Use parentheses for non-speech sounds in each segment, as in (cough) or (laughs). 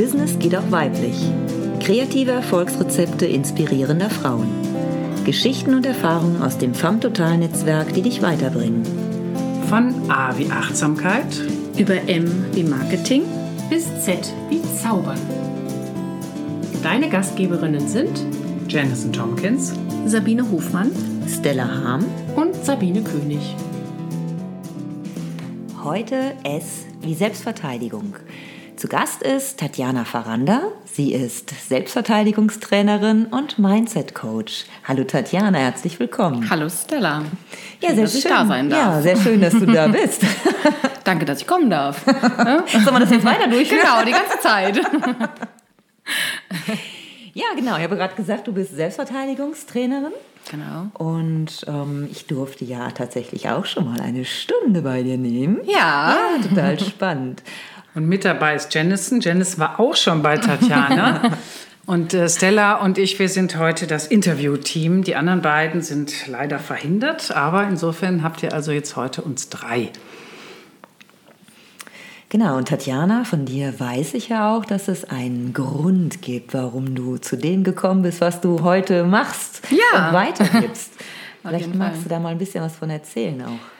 Business geht auch weiblich. Kreative Erfolgsrezepte inspirierender Frauen. Geschichten und Erfahrungen aus dem FAM Total Netzwerk, die dich weiterbringen. Von A wie Achtsamkeit über M wie Marketing bis Z wie Zaubern. Deine Gastgeberinnen sind Janison Tompkins, Sabine Hofmann, Stella Harm und Sabine König. Heute S wie Selbstverteidigung. Zu Gast ist Tatjana Faranda. Sie ist Selbstverteidigungstrainerin und Mindset Coach. Hallo Tatjana, herzlich willkommen. Hallo Stella. Ja, schön, sehr dass schön. ich da sein darf. Ja, sehr schön, dass du da (laughs) bist. Danke, dass ich kommen darf. (laughs) Soll man das jetzt weiter durchführen? Genau, die ganze Zeit. (laughs) ja, genau. Ich habe gerade gesagt, du bist Selbstverteidigungstrainerin. Genau. Und ähm, ich durfte ja tatsächlich auch schon mal eine Stunde bei dir nehmen. Ja. Ja, total spannend. Und mit dabei ist Jennison. Janice war auch schon bei Tatjana. (laughs) und äh, Stella und ich, wir sind heute das Interviewteam. Die anderen beiden sind leider verhindert, aber insofern habt ihr also jetzt heute uns drei. Genau, und Tatjana, von dir weiß ich ja auch, dass es einen Grund gibt, warum du zu dem gekommen bist, was du heute machst ja. und weitergibst. (laughs) Vielleicht magst du da mal ein bisschen was von erzählen auch.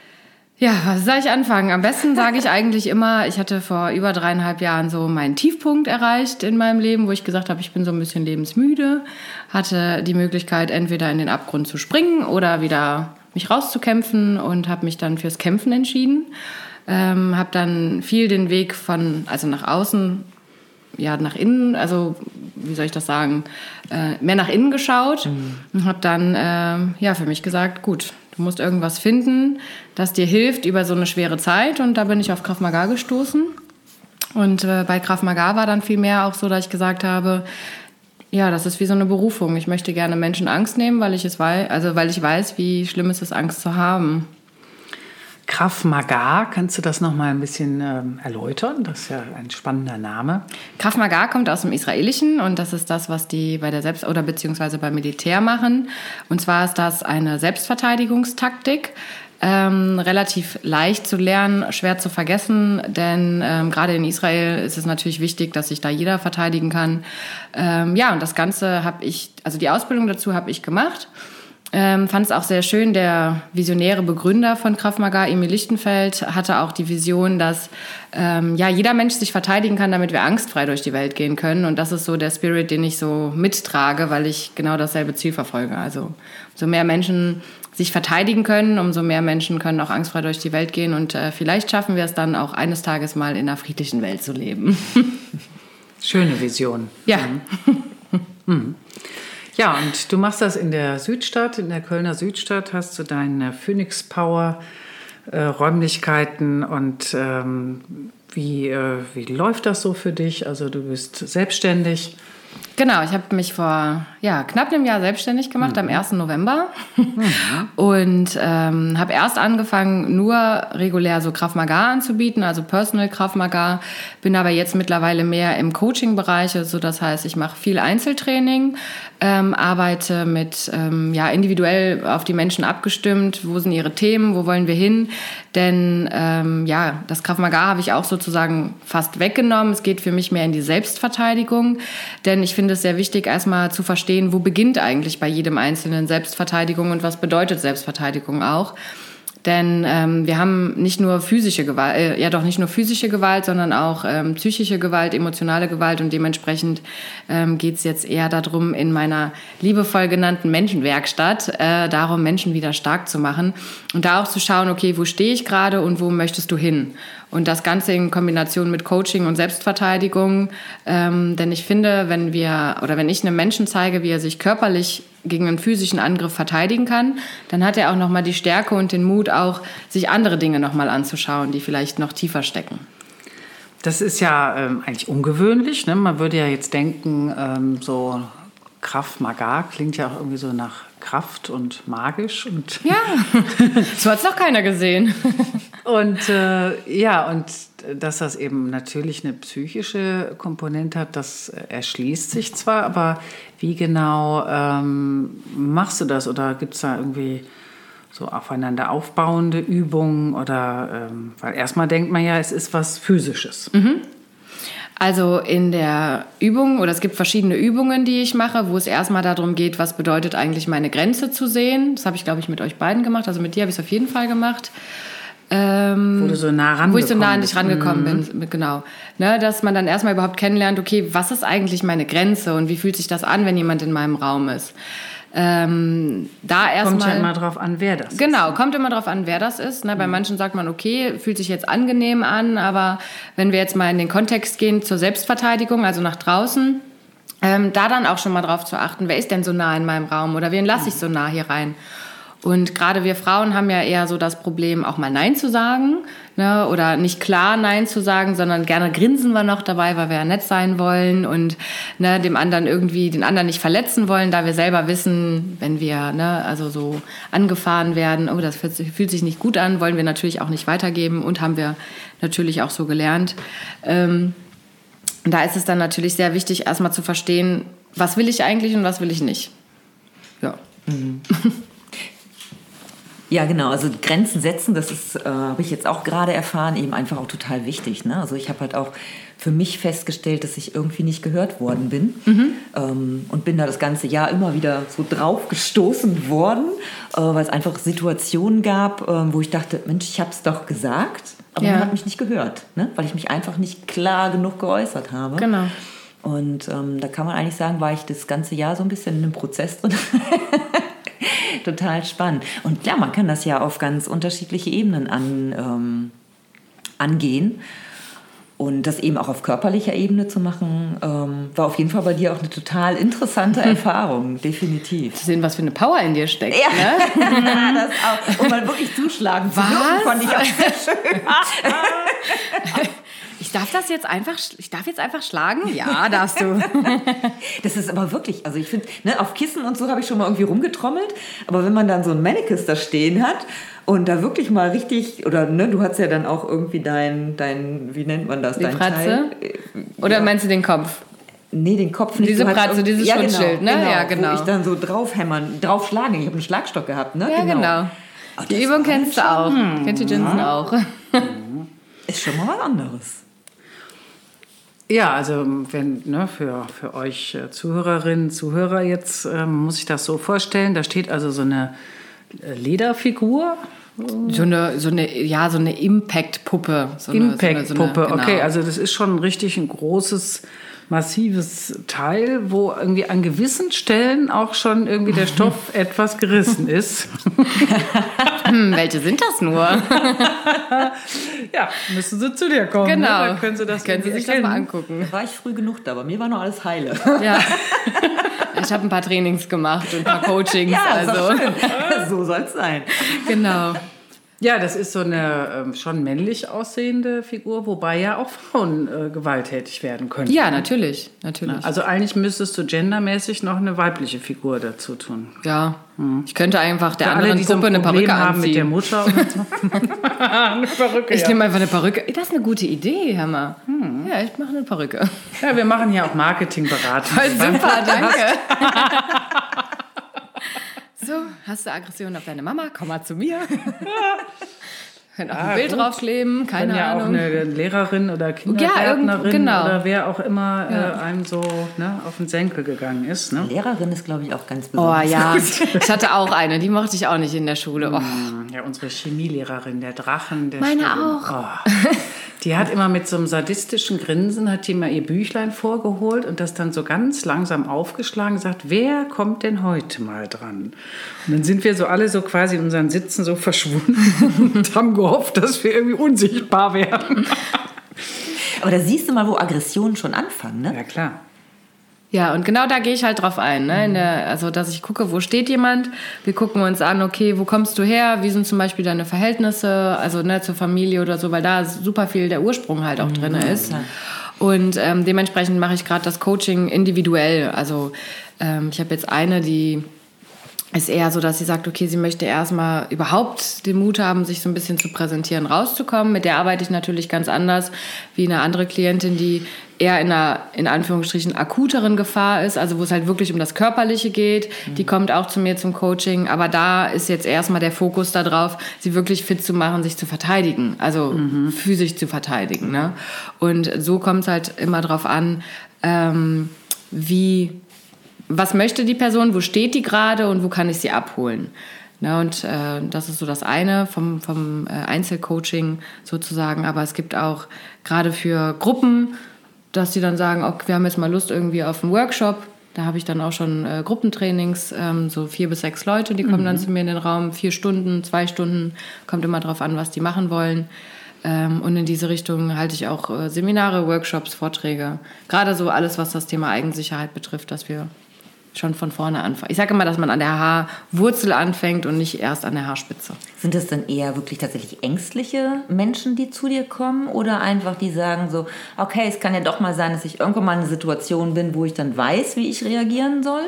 Ja, was soll ich anfangen? Am besten sage ich eigentlich immer, ich hatte vor über dreieinhalb Jahren so meinen Tiefpunkt erreicht in meinem Leben, wo ich gesagt habe, ich bin so ein bisschen lebensmüde, hatte die Möglichkeit, entweder in den Abgrund zu springen oder wieder mich rauszukämpfen und habe mich dann fürs Kämpfen entschieden. Ähm, habe dann viel den Weg von, also nach außen, ja, nach innen, also wie soll ich das sagen, äh, mehr nach innen geschaut mhm. und habe dann äh, ja für mich gesagt, gut, Du musst irgendwas finden, das dir hilft über so eine schwere Zeit. Und da bin ich auf Krav Maga gestoßen. Und äh, bei Krav Maga war dann vielmehr auch so, dass ich gesagt habe, ja, das ist wie so eine Berufung. Ich möchte gerne Menschen Angst nehmen, weil ich es weiß, also weil ich weiß, wie schlimm es ist, Angst zu haben. Krav Maga, kannst du das noch mal ein bisschen ähm, erläutern? Das ist ja ein spannender Name. Krav Maga kommt aus dem Israelischen und das ist das, was die bei der Selbst- oder beziehungsweise beim Militär machen. Und zwar ist das eine Selbstverteidigungstaktik. Ähm, relativ leicht zu lernen, schwer zu vergessen, denn ähm, gerade in Israel ist es natürlich wichtig, dass sich da jeder verteidigen kann. Ähm, ja, und das Ganze habe ich, also die Ausbildung dazu habe ich gemacht. Ähm, Fand es auch sehr schön, der visionäre Begründer von Krav Maga, Emil Lichtenfeld, hatte auch die Vision, dass ähm, ja, jeder Mensch sich verteidigen kann, damit wir angstfrei durch die Welt gehen können. Und das ist so der Spirit, den ich so mittrage, weil ich genau dasselbe Ziel verfolge. Also umso mehr Menschen sich verteidigen können, umso mehr Menschen können auch angstfrei durch die Welt gehen. Und äh, vielleicht schaffen wir es dann auch eines Tages mal in einer friedlichen Welt zu leben. (laughs) Schöne Vision. Ja. Mhm. (laughs) mhm. Ja, und du machst das in der Südstadt, in der Kölner Südstadt, hast du deine Phoenix Power äh, Räumlichkeiten und ähm, wie, äh, wie läuft das so für dich? Also du bist selbstständig. Genau, ich habe mich vor ja, knapp einem Jahr selbstständig gemacht, mhm. am 1. November. Mhm. (laughs) Und ähm, habe erst angefangen, nur regulär so Krav Maga anzubieten, also Personal Krav Maga. Bin aber jetzt mittlerweile mehr im Coaching-Bereich. Also das heißt, ich mache viel Einzeltraining, ähm, arbeite mit ähm, ja, individuell auf die Menschen abgestimmt. Wo sind ihre Themen? Wo wollen wir hin? Denn ähm, ja, das Krav Maga habe ich auch sozusagen fast weggenommen. Es geht für mich mehr in die Selbstverteidigung. Denn ich finde es sehr wichtig, erstmal zu verstehen, wo beginnt eigentlich bei jedem Einzelnen Selbstverteidigung und was bedeutet Selbstverteidigung auch. Denn ähm, wir haben nicht nur physische Gewalt, äh, ja doch nicht nur physische Gewalt, sondern auch ähm, psychische Gewalt, emotionale Gewalt und dementsprechend ähm, geht es jetzt eher darum, in meiner liebevoll genannten Menschenwerkstatt, äh, darum, Menschen wieder stark zu machen und da auch zu schauen, okay, wo stehe ich gerade und wo möchtest du hin? Und das Ganze in Kombination mit Coaching und Selbstverteidigung. Ähm, denn ich finde, wenn wir oder wenn ich einem Menschen zeige, wie er sich körperlich gegen einen physischen Angriff verteidigen kann, dann hat er auch noch mal die Stärke und den Mut, auch sich andere Dinge noch mal anzuschauen, die vielleicht noch tiefer stecken. Das ist ja ähm, eigentlich ungewöhnlich. Ne? Man würde ja jetzt denken, ähm, so Kraft Maga klingt ja auch irgendwie so nach Kraft und magisch. Und ja, (laughs) so hat es noch keiner gesehen. und äh, ja, und dass das eben natürlich eine psychische Komponente hat, das erschließt sich zwar, aber wie genau ähm, machst du das? Oder gibt es da irgendwie so aufeinander aufbauende Übungen? Oder ähm, weil erstmal denkt man ja, es ist was Physisches. Mhm. Also in der Übung, oder es gibt verschiedene Übungen, die ich mache, wo es erstmal darum geht, was bedeutet eigentlich meine Grenze zu sehen. Das habe ich, glaube ich, mit euch beiden gemacht. Also mit dir habe ich es auf jeden Fall gemacht. Ähm, wo du so nah rangekommen Wo ich so nah an dich rangekommen mhm. bin, genau. Ne, dass man dann erstmal überhaupt kennenlernt, okay, was ist eigentlich meine Grenze und wie fühlt sich das an, wenn jemand in meinem Raum ist. Ähm, da erstmal. Kommt ja immer drauf an, wer das genau, ist. Genau, kommt immer drauf an, wer das ist. Ne? Bei mhm. manchen sagt man, okay, fühlt sich jetzt angenehm an, aber wenn wir jetzt mal in den Kontext gehen zur Selbstverteidigung, also nach draußen, ähm, da dann auch schon mal drauf zu achten, wer ist denn so nah in meinem Raum oder wen lasse ich so nah hier rein? Und gerade wir Frauen haben ja eher so das Problem, auch mal Nein zu sagen ne? oder nicht klar Nein zu sagen, sondern gerne grinsen wir noch dabei, weil wir ja nett sein wollen und ne, dem anderen irgendwie den anderen nicht verletzen wollen, da wir selber wissen, wenn wir ne, also so angefahren werden, oh, das fühlt, sich nicht gut an, wollen wir natürlich auch nicht weitergeben und haben wir natürlich auch so gelernt. Ähm, da ist es dann natürlich sehr wichtig, erstmal zu verstehen, was will ich eigentlich und was will ich nicht. Ja. Mhm. (laughs) Ja, genau. Also Grenzen setzen, das ist, äh, habe ich jetzt auch gerade erfahren, eben einfach auch total wichtig. Ne? Also ich habe halt auch für mich festgestellt, dass ich irgendwie nicht gehört worden bin mhm. ähm, und bin da das ganze Jahr immer wieder so drauf gestoßen worden, äh, weil es einfach Situationen gab, äh, wo ich dachte, Mensch, ich habe es doch gesagt, aber ja. man hat mich nicht gehört, ne? weil ich mich einfach nicht klar genug geäußert habe. Genau. Und ähm, da kann man eigentlich sagen, war ich das ganze Jahr so ein bisschen in einem Prozess drin. (laughs) Total spannend. Und klar, man kann das ja auf ganz unterschiedliche Ebenen an, ähm, angehen. Und das eben auch auf körperlicher Ebene zu machen, ähm, war auf jeden Fall bei dir auch eine total interessante (laughs) Erfahrung, definitiv. Zu sehen, was für eine Power in dir steckt. Ja, ne? (laughs) das auch. Und mal wirklich zuschlagen was? zu dürfen, fand ich auch sehr schön. Ich darf das jetzt einfach, ich darf jetzt einfach schlagen? Ja, darfst du. (laughs) das ist aber wirklich, also ich finde, ne, auf Kissen und so habe ich schon mal irgendwie rumgetrommelt, aber wenn man dann so ein Mannequin da stehen hat und da wirklich mal richtig, oder ne, du hast ja dann auch irgendwie dein, dein wie nennt man das, Die dein Pratze? Teil. Oder ja. meinst du den Kopf? Nee, den Kopf nicht. Diese Pratze, dieses ja, Schutzschild, genau, ne? Genau, ja, genau. Wo ich dann so draufhämmern, draufschlagen. Ich habe einen Schlagstock gehabt, ne? Ja, genau. genau. Oh, die Übung kennst du auch. Hm. Kennt die Jinsen ja. auch. (laughs) Ist schon mal was anderes. Ja, also wenn ne, für, für euch äh, Zuhörerinnen, Zuhörer jetzt ähm, muss ich das so vorstellen, da steht also so eine äh, Lederfigur. So eine, so eine, ja, so eine Impact-Puppe. So Impact-Puppe, so genau. okay. Also das ist schon richtig ein großes massives Teil, wo irgendwie an gewissen Stellen auch schon irgendwie der Stoff (laughs) etwas gerissen ist. hm, welche sind das nur? (laughs) ja, müssen Sie zu dir kommen. Ne? Genau. Ne? Dann können Sie das können Sie sich erkennen. das mal angucken. Da war ich früh genug da, bei mir war noch alles heile. Ja. (laughs) Ich habe ein paar Trainings gemacht und ein paar Coachings. ja, also. so soll es sein. Genau. Ja, das ist so eine ähm, schon männlich aussehende Figur, wobei ja auch Frauen äh, gewalttätig werden können. Ja, natürlich, natürlich. also eigentlich müsstest du gendermäßig noch eine weibliche Figur dazu tun. Ja, hm. ich könnte einfach der Für anderen alle, Puppe so ein eine Perücke haben anziehen. mit der Mutter. Und so. (laughs) eine Perücke. Ich ja. nehme einfach eine Perücke. Das ist eine gute Idee, Hammer. Hm. Ja, ich mache eine Perücke. Ja, wir machen ja auch Marketingberatung. Voll (laughs) super, danke. (laughs) Hast du Aggression auf deine Mama? Komm mal zu mir. Könnt auch ah, ein Bild gut. draufkleben, keine ja Ahnung. auch eine Lehrerin oder Kindergärtnerin ja, genau. oder wer auch immer ja. äh, einem so ne, auf den Senkel gegangen ist. Ne? Lehrerin ist, glaube ich, auch ganz besonders. Oh ja, (laughs) ich hatte auch eine, die mochte ich auch nicht in der Schule. Oh. Ja, unsere Chemielehrerin, der Drachen. Der Meine Schule. auch. Oh. (laughs) Die hat immer mit so einem sadistischen Grinsen, hat die mal ihr Büchlein vorgeholt und das dann so ganz langsam aufgeschlagen gesagt, wer kommt denn heute mal dran? Und dann sind wir so alle so quasi in unseren Sitzen so verschwunden (laughs) und haben gehofft, dass wir irgendwie unsichtbar werden. Aber da siehst du mal, wo Aggressionen schon anfangen, ne? Ja, klar. Ja, und genau da gehe ich halt drauf ein. Ne? In der, also, dass ich gucke, wo steht jemand. Wir gucken uns an, okay, wo kommst du her? Wie sind zum Beispiel deine Verhältnisse, also ne, zur Familie oder so, weil da super viel der Ursprung halt auch mhm, drin ist. Ja. Und ähm, dementsprechend mache ich gerade das Coaching individuell. Also ähm, ich habe jetzt eine, die ist eher so, dass sie sagt, okay, sie möchte erstmal überhaupt den Mut haben, sich so ein bisschen zu präsentieren, rauszukommen. Mit der arbeite ich natürlich ganz anders wie eine andere Klientin, die eher in einer, in Anführungsstrichen, akuteren Gefahr ist, also wo es halt wirklich um das Körperliche geht. Mhm. Die kommt auch zu mir zum Coaching, aber da ist jetzt erstmal der Fokus darauf, sie wirklich fit zu machen, sich zu verteidigen, also mhm. physisch zu verteidigen. Ne? Und so kommt es halt immer drauf an, ähm, wie was möchte die Person, wo steht die gerade und wo kann ich sie abholen. Ne, und äh, das ist so das eine vom, vom äh, Einzelcoaching sozusagen. Aber es gibt auch gerade für Gruppen, dass sie dann sagen, okay, wir haben jetzt mal Lust irgendwie auf einen Workshop. Da habe ich dann auch schon äh, Gruppentrainings, ähm, so vier bis sechs Leute, die kommen mhm. dann zu mir in den Raum. Vier Stunden, zwei Stunden, kommt immer drauf an, was die machen wollen. Ähm, und in diese Richtung halte ich auch äh, Seminare, Workshops, Vorträge. Gerade so alles, was das Thema Eigensicherheit betrifft, dass wir schon von vorne anfangen. Ich sage immer, dass man an der Haarwurzel anfängt und nicht erst an der Haarspitze. Sind es dann eher wirklich tatsächlich ängstliche Menschen, die zu dir kommen oder einfach die sagen so, okay, es kann ja doch mal sein, dass ich irgendwann mal in einer Situation bin, wo ich dann weiß, wie ich reagieren soll?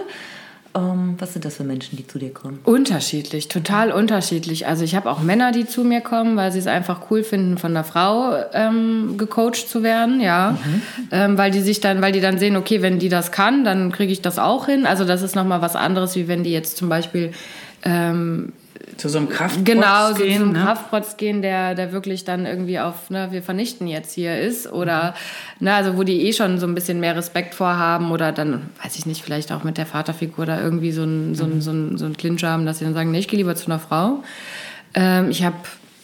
Ähm, was sind das für Menschen, die zu dir kommen? Unterschiedlich, total unterschiedlich. Also ich habe auch Männer, die zu mir kommen, weil sie es einfach cool finden, von einer Frau ähm, gecoacht zu werden, ja, mhm. ähm, weil die sich dann, weil die dann sehen, okay, wenn die das kann, dann kriege ich das auch hin. Also das ist noch mal was anderes, wie wenn die jetzt zum Beispiel ähm, zu so einem Kraftprotz genau, so gehen. zu einem ne? Kraftprotz gehen, der, der wirklich dann irgendwie auf, ne, wir vernichten jetzt hier ist. Oder, mhm. ne, also wo die eh schon so ein bisschen mehr Respekt vorhaben oder dann, weiß ich nicht, vielleicht auch mit der Vaterfigur da irgendwie so ein, so ein, so ein, so ein Clinch haben, dass sie dann sagen, nee, ich gehe lieber zu einer Frau. Ähm, ich habe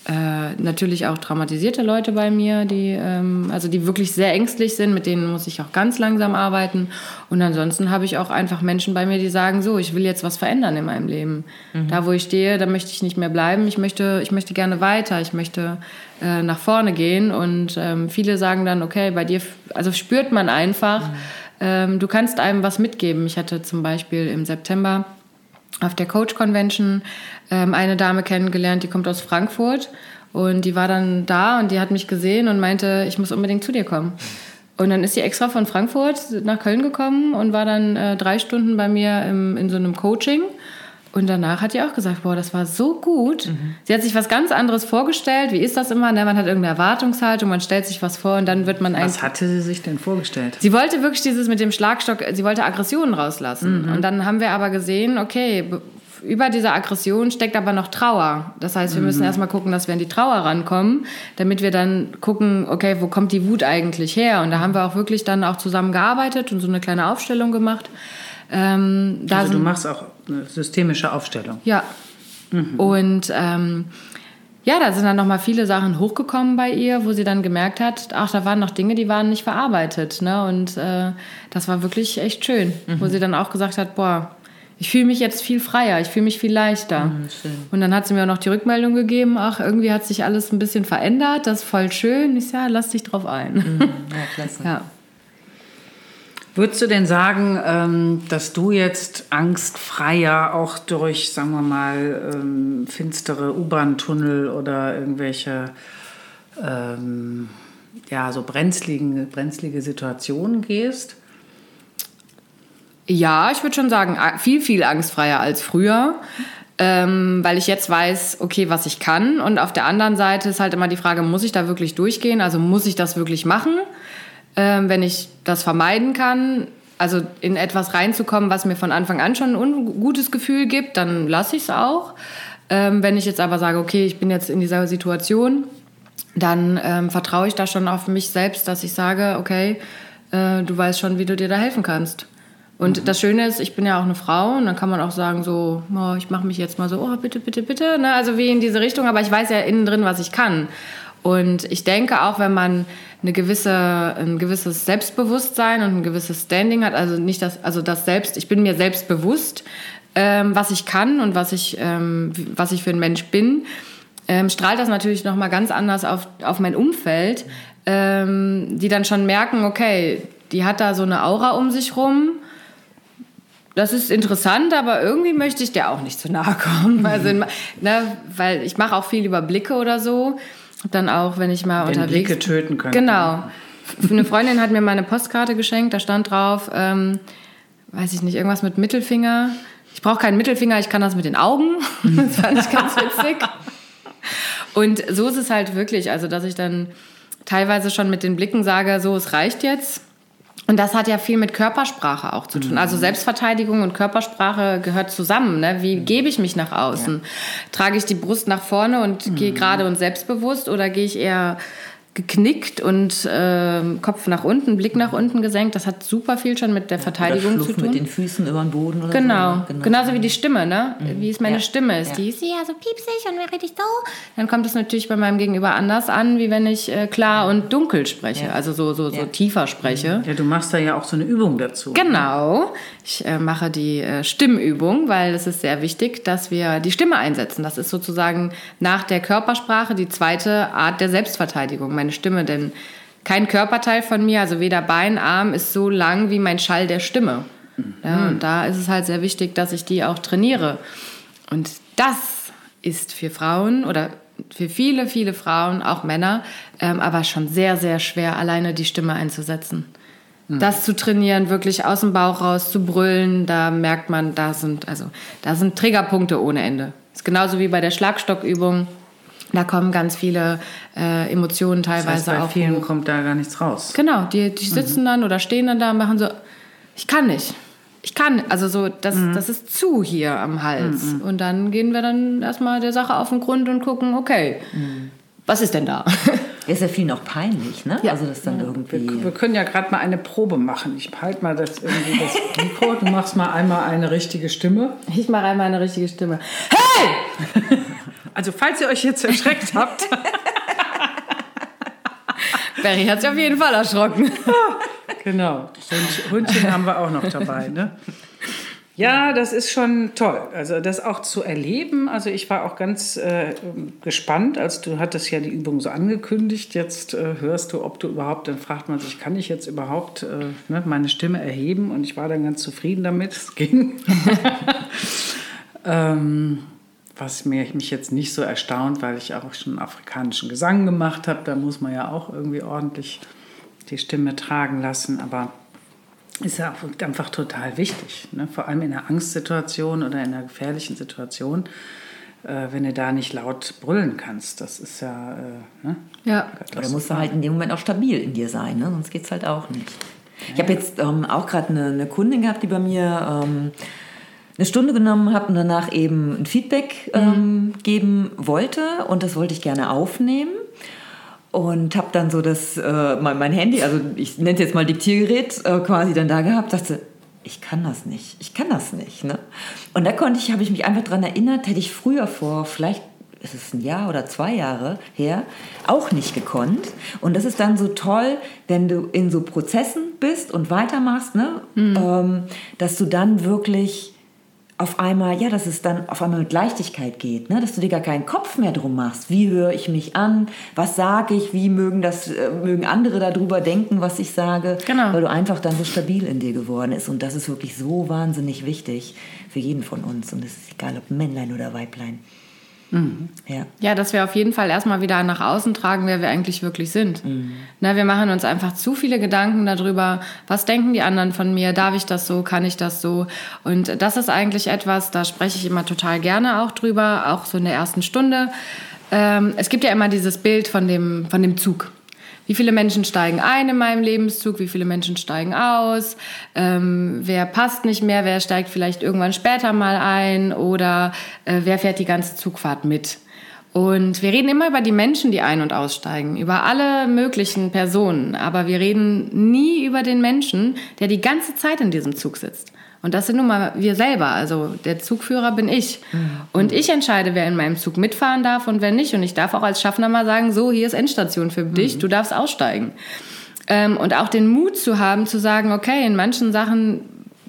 äh, natürlich auch traumatisierte Leute bei mir, die, ähm, also die wirklich sehr ängstlich sind, mit denen muss ich auch ganz langsam arbeiten. Und ansonsten habe ich auch einfach Menschen bei mir, die sagen, so, ich will jetzt was verändern in meinem Leben. Mhm. Da, wo ich stehe, da möchte ich nicht mehr bleiben. Ich möchte, ich möchte gerne weiter. Ich möchte äh, nach vorne gehen. Und ähm, viele sagen dann, okay, bei dir, also spürt man einfach, mhm. ähm, du kannst einem was mitgeben. Ich hatte zum Beispiel im September auf der Coach Convention ähm, eine Dame kennengelernt, die kommt aus Frankfurt und die war dann da und die hat mich gesehen und meinte, ich muss unbedingt zu dir kommen. Und dann ist sie extra von Frankfurt nach Köln gekommen und war dann äh, drei Stunden bei mir im, in so einem Coaching. Und danach hat die auch gesagt, boah, das war so gut. Mhm. Sie hat sich was ganz anderes vorgestellt. Wie ist das immer? Ne? Man hat irgendeine Erwartungshaltung, man stellt sich was vor und dann wird man eigentlich... Was hatte sie sich denn vorgestellt? Sie wollte wirklich dieses mit dem Schlagstock, sie wollte Aggressionen rauslassen. Mhm. Und dann haben wir aber gesehen, okay, über dieser Aggression steckt aber noch Trauer. Das heißt, wir müssen mhm. erstmal gucken, dass wir an die Trauer rankommen, damit wir dann gucken, okay, wo kommt die Wut eigentlich her? Und da haben wir auch wirklich dann auch zusammen gearbeitet und so eine kleine Aufstellung gemacht. Ähm, also du machst auch eine systemische Aufstellung. Ja. Mhm. Und ähm, ja, da sind dann nochmal viele Sachen hochgekommen bei ihr, wo sie dann gemerkt hat, ach, da waren noch Dinge, die waren nicht verarbeitet. Ne? Und äh, das war wirklich echt schön, mhm. wo sie dann auch gesagt hat, boah, ich fühle mich jetzt viel freier, ich fühle mich viel leichter. Mhm, und dann hat sie mir auch noch die Rückmeldung gegeben, ach, irgendwie hat sich alles ein bisschen verändert, das ist voll schön. Ich sage, ja, lass dich drauf ein. Mhm, ja, (laughs) klasse. ja. Würdest du denn sagen, ähm, dass du jetzt angstfreier auch durch, sagen wir mal, ähm, finstere U-Bahn-Tunnel oder irgendwelche ähm, ja, so brenzlige, brenzlige Situationen gehst? Ja, ich würde schon sagen, viel, viel angstfreier als früher. Ähm, weil ich jetzt weiß, okay, was ich kann. Und auf der anderen Seite ist halt immer die Frage, muss ich da wirklich durchgehen? Also muss ich das wirklich machen? Ähm, wenn ich das vermeiden kann, also in etwas reinzukommen, was mir von Anfang an schon ein ungutes Gefühl gibt, dann lasse ich es auch. Ähm, wenn ich jetzt aber sage, okay, ich bin jetzt in dieser Situation, dann ähm, vertraue ich da schon auf mich selbst, dass ich sage, okay, äh, du weißt schon, wie du dir da helfen kannst. Und mhm. das Schöne ist, ich bin ja auch eine Frau und dann kann man auch sagen so, oh, ich mache mich jetzt mal so, oh bitte, bitte, bitte, ne? also wie in diese Richtung, aber ich weiß ja innen drin, was ich kann. Und ich denke auch, wenn man eine gewisse, ein gewisses Selbstbewusstsein und ein gewisses Standing hat, also nicht das, also das Selbst, ich bin mir selbst bewusst, ähm, was ich kann und was ich, ähm, was ich für ein Mensch bin, ähm, strahlt das natürlich nochmal ganz anders auf, auf mein Umfeld, ähm, die dann schon merken, okay, die hat da so eine Aura um sich rum das ist interessant, aber irgendwie möchte ich der auch nicht zu nahe kommen. (laughs) Also, ne, weil ich mache auch viel über Blicke oder so. Dann auch, wenn ich mal wenn unterwegs Blicke töten können. Genau. Eine Freundin hat mir mal eine Postkarte geschenkt, da stand drauf, ähm, weiß ich nicht, irgendwas mit Mittelfinger. Ich brauche keinen Mittelfinger, ich kann das mit den Augen. (laughs) das fand ich ganz witzig. Und so ist es halt wirklich, also dass ich dann teilweise schon mit den Blicken sage, so, es reicht jetzt. Und das hat ja viel mit Körpersprache auch zu tun. Also Mhm. Selbstverteidigung und Körpersprache gehört zusammen. Ne? Wie gebe ich mich nach außen? Trage ich die Brust nach vorne und Mhm. gehe gerade und selbstbewusst oder gehe ich eher geknickt und ähm, Kopf nach unten, Blick nach unten gesenkt? Das hat super viel schon mit der Verteidigung oder zu tun. mit den Füßen über den Boden oder Genau. so. ne? genauso wie die Stimme, ne? Wie es meine Ja. Stimme ist. Ja. Die ist ja so piepsig und rede ich so? Dann kommt es natürlich bei meinem Gegenüber anders an, wie wenn ich äh, klar und dunkel spreche, Ja. also so, so, so Ja. tiefer spreche. Ja, du machst da ja auch so eine Übung dazu. Genau. Ich äh, mache die äh, Stimmübung, weil es ist sehr wichtig, dass wir die Stimme einsetzen. Das ist sozusagen nach der Körpersprache die zweite Art der Selbstverteidigung, meine Stimme. Denn kein Körperteil von mir, also weder Bein, Arm, ist so lang wie mein Schall der Stimme. Ja, und da ist es halt sehr wichtig, dass ich die auch trainiere. Und das ist für Frauen oder für viele, viele Frauen, auch Männer, ähm, aber schon sehr, sehr schwer, alleine die Stimme einzusetzen. Das zu trainieren, wirklich aus dem Bauch raus zu brüllen, da merkt man, da sind, also, da sind Triggerpunkte ohne Ende. Ist genauso wie bei der Schlagstockübung. Da kommen ganz viele äh, Emotionen Das teilweise heißt, bei auch. vielen kommt da gar nichts raus. Genau, die, die sitzen dann oder stehen dann da und machen so, ich kann nicht. Ich kann, also so, das, das ist zu hier am Hals. Und dann gehen wir dann erstmal der Sache auf den Grund und gucken, okay, was ist denn da? Ist ja vielen auch peinlich, ne? Also das dann irgendwie. Wir, wir können ja gerade mal eine Probe machen. Ich halte mal das, irgendwie das Mikro, du machst mal einmal eine richtige Stimme. Ich mache einmal eine richtige Stimme. Also falls ihr euch jetzt erschreckt habt, (laughs) Barry hat sich auf jeden Fall erschrocken. (laughs) genau, Hund, Hundchen haben wir auch noch dabei. Ne? Ja, das ist schon toll. Also das auch zu erleben. Also ich war auch ganz äh, gespannt, als du hattest ja die Übung so angekündigt. Jetzt äh, hörst du, ob du überhaupt, dann fragt man sich, kann ich jetzt überhaupt äh, ne, meine Stimme erheben? Und ich war dann ganz zufrieden damit. Es ging. (laughs) ähm, was mir, mich jetzt nicht so erstaunt, weil ich auch schon afrikanischen Gesang gemacht habe. Da muss man ja auch irgendwie ordentlich die Stimme tragen lassen. Aber ist ja auch einfach total wichtig. Ne? Vor allem in einer Angstsituation oder in einer gefährlichen Situation, äh, wenn du da nicht laut brüllen kannst. Das ist ja. Äh, ne? Ja. Da musst du halt in dem Moment auch stabil in dir sein, ne? sonst geht es halt auch nicht. Ich habe jetzt ähm, auch gerade eine, eine Kundin gehabt, die bei mir ähm, eine Stunde genommen hat und danach eben ein Feedback ähm, geben wollte und das wollte ich gerne aufnehmen. Und habe dann so das, äh, mein, mein Handy, also ich nenne es jetzt mal Diktiergerät, äh, quasi dann da gehabt, dachte, ich kann das nicht, ich kann das nicht. Ne? Und da konnte ich, habe ich mich einfach daran erinnert, hätte ich früher vor vielleicht ist es ein Jahr oder zwei Jahre her, auch nicht gekonnt. Und das ist dann so toll, wenn du in so Prozessen bist und weitermachst, ne? Ähm, dass du dann wirklich auf einmal, ja, dass es dann auf einmal mit Leichtigkeit geht, ne? dass du dir gar keinen Kopf mehr drum machst. Wie höre ich mich an? Was sage ich? Wie mögen das, äh, mögen andere darüber denken, was ich sage? Genau. Weil du einfach dann so stabil in dir geworden ist. Und das ist wirklich so wahnsinnig wichtig für jeden von uns. Und es ist egal, ob Männlein oder Weiblein. Ja. Ja, dass wir auf jeden Fall erstmal wieder nach außen tragen, wer wir eigentlich wirklich sind. Na, wir machen uns einfach zu viele Gedanken darüber, was denken die anderen von mir, darf ich das so, kann ich das so. Und das ist eigentlich etwas, da spreche ich immer total gerne auch drüber, auch so in der ersten Stunde. Ähm, es gibt ja immer dieses Bild von dem, von dem Zug. Wie viele Menschen steigen ein in meinem Lebenszug? Wie viele Menschen steigen aus? Ähm, wer passt nicht mehr? Wer steigt vielleicht irgendwann später mal ein? Oder äh, wer fährt die ganze Zugfahrt mit? Und wir reden immer über die Menschen, die ein- und aussteigen, über alle möglichen Personen. Aber wir reden nie über den Menschen, der die ganze Zeit in diesem Zug sitzt. Und das sind nun mal wir selber. Also der Zugführer bin ich. Und ich entscheide, wer in meinem Zug mitfahren darf und wer nicht. Und ich darf auch als Schaffner mal sagen, so, hier ist Endstation für dich, du darfst aussteigen. Ähm, und auch den Mut zu haben, zu sagen, okay, in manchen Sachen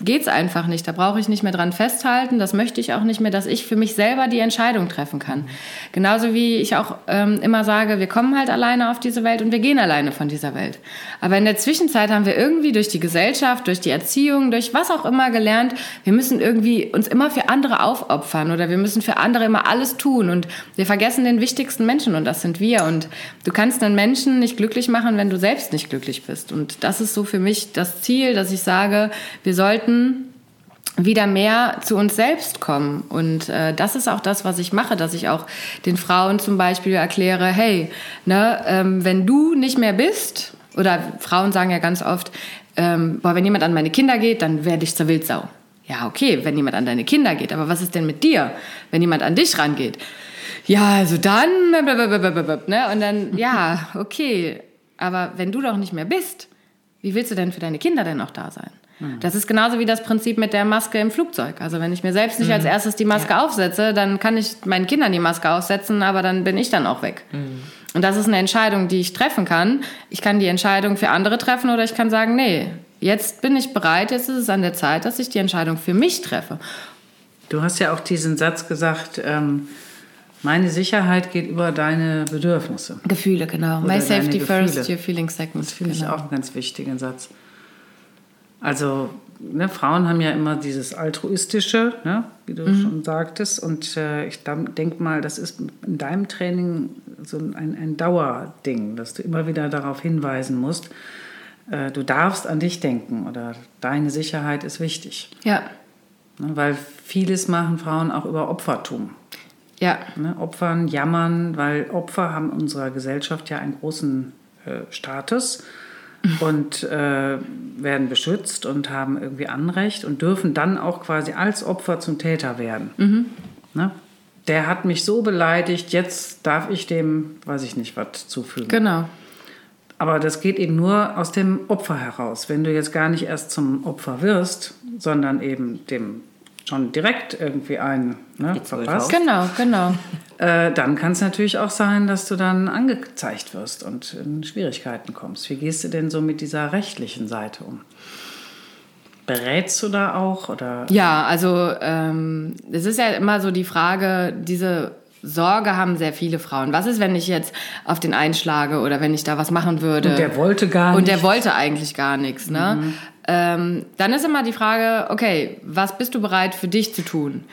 geht's einfach nicht. Da brauche ich nicht mehr dran festhalten. Das möchte ich auch nicht mehr, dass ich für mich selber die Entscheidung treffen kann. Genauso wie ich auch ähm, immer sage, wir kommen halt alleine auf diese Welt und wir gehen alleine von dieser Welt. Aber in der Zwischenzeit haben wir irgendwie durch die Gesellschaft, durch die Erziehung, durch was auch immer gelernt, wir müssen irgendwie uns immer für andere aufopfern oder wir müssen für andere immer alles tun und wir vergessen den wichtigsten Menschen und das sind wir. Und du kannst einen Menschen nicht glücklich machen, wenn du selbst nicht glücklich bist. Und das ist so für mich das Ziel, dass ich sage, wir sollten wieder mehr zu uns selbst kommen. Und äh, das ist auch das, was ich mache, dass ich auch den Frauen zum Beispiel erkläre, hey, ne, ähm, wenn du nicht mehr bist, oder Frauen sagen ja ganz oft, ähm, boah, wenn jemand an meine Kinder geht, dann werde ich zur Wildsau. Ja, okay, wenn jemand an deine Kinder geht, aber was ist denn mit dir, wenn jemand an dich rangeht? Ja, also dann, ne? Und dann, (laughs) ja, okay, aber wenn du doch nicht mehr bist, wie willst du denn für deine Kinder denn noch da sein? Mhm. Das ist genauso wie das Prinzip mit der Maske im Flugzeug. Also wenn ich mir selbst nicht mhm. als erstes die Maske ja. aufsetze, dann kann ich meinen Kindern die Maske aufsetzen, aber dann bin ich dann auch weg. Mhm. Und das ist eine Entscheidung, die ich treffen kann. Ich kann die Entscheidung für andere treffen oder ich kann sagen, nee, jetzt bin ich bereit, jetzt ist es an der Zeit, dass ich die Entscheidung für mich treffe. Du hast ja auch diesen Satz gesagt, ähm, meine Sicherheit geht über deine Bedürfnisse. Gefühle, genau. Oder My safety first, your feelings second. Das finde genau. ich auch einen ganz wichtigen Satz. Also ne, Frauen haben ja immer dieses altruistische, ne, wie du mhm. schon sagtest. Und äh, ich denke mal, das ist in deinem Training so ein, ein Dauerding, dass du immer wieder darauf hinweisen musst, äh, du darfst an dich denken oder deine Sicherheit ist wichtig. Ja. Ne, weil vieles machen Frauen auch über Opfertum. Ja. Ne, Opfern, jammern, weil Opfer haben in unserer Gesellschaft ja einen großen äh, Status und äh, werden beschützt und haben irgendwie Anrecht und dürfen dann auch quasi als Opfer zum Täter werden. Mhm. Ne? Der hat mich so beleidigt, jetzt darf ich dem, weiß ich nicht, was zufügen. Genau. Aber das geht eben nur aus dem Opfer heraus. Wenn du jetzt gar nicht erst zum Opfer wirst, sondern eben dem schon direkt irgendwie einen ne, verpasst. Genau, genau. Äh, dann kann es natürlich auch sein, dass du dann angezeigt wirst und in Schwierigkeiten kommst. Wie gehst du denn so mit dieser rechtlichen Seite um? Berätst du da auch? Oder? Ja, also ähm, es ist ja immer so die Frage, diese Sorge haben sehr viele Frauen. Was ist, wenn ich jetzt auf den einschlage oder wenn ich da was machen würde? Und der wollte gar nichts. Und der wollte eigentlich gar nichts. Ne? Mhm. Ähm, dann ist immer die Frage, okay, was bist du bereit für dich zu tun?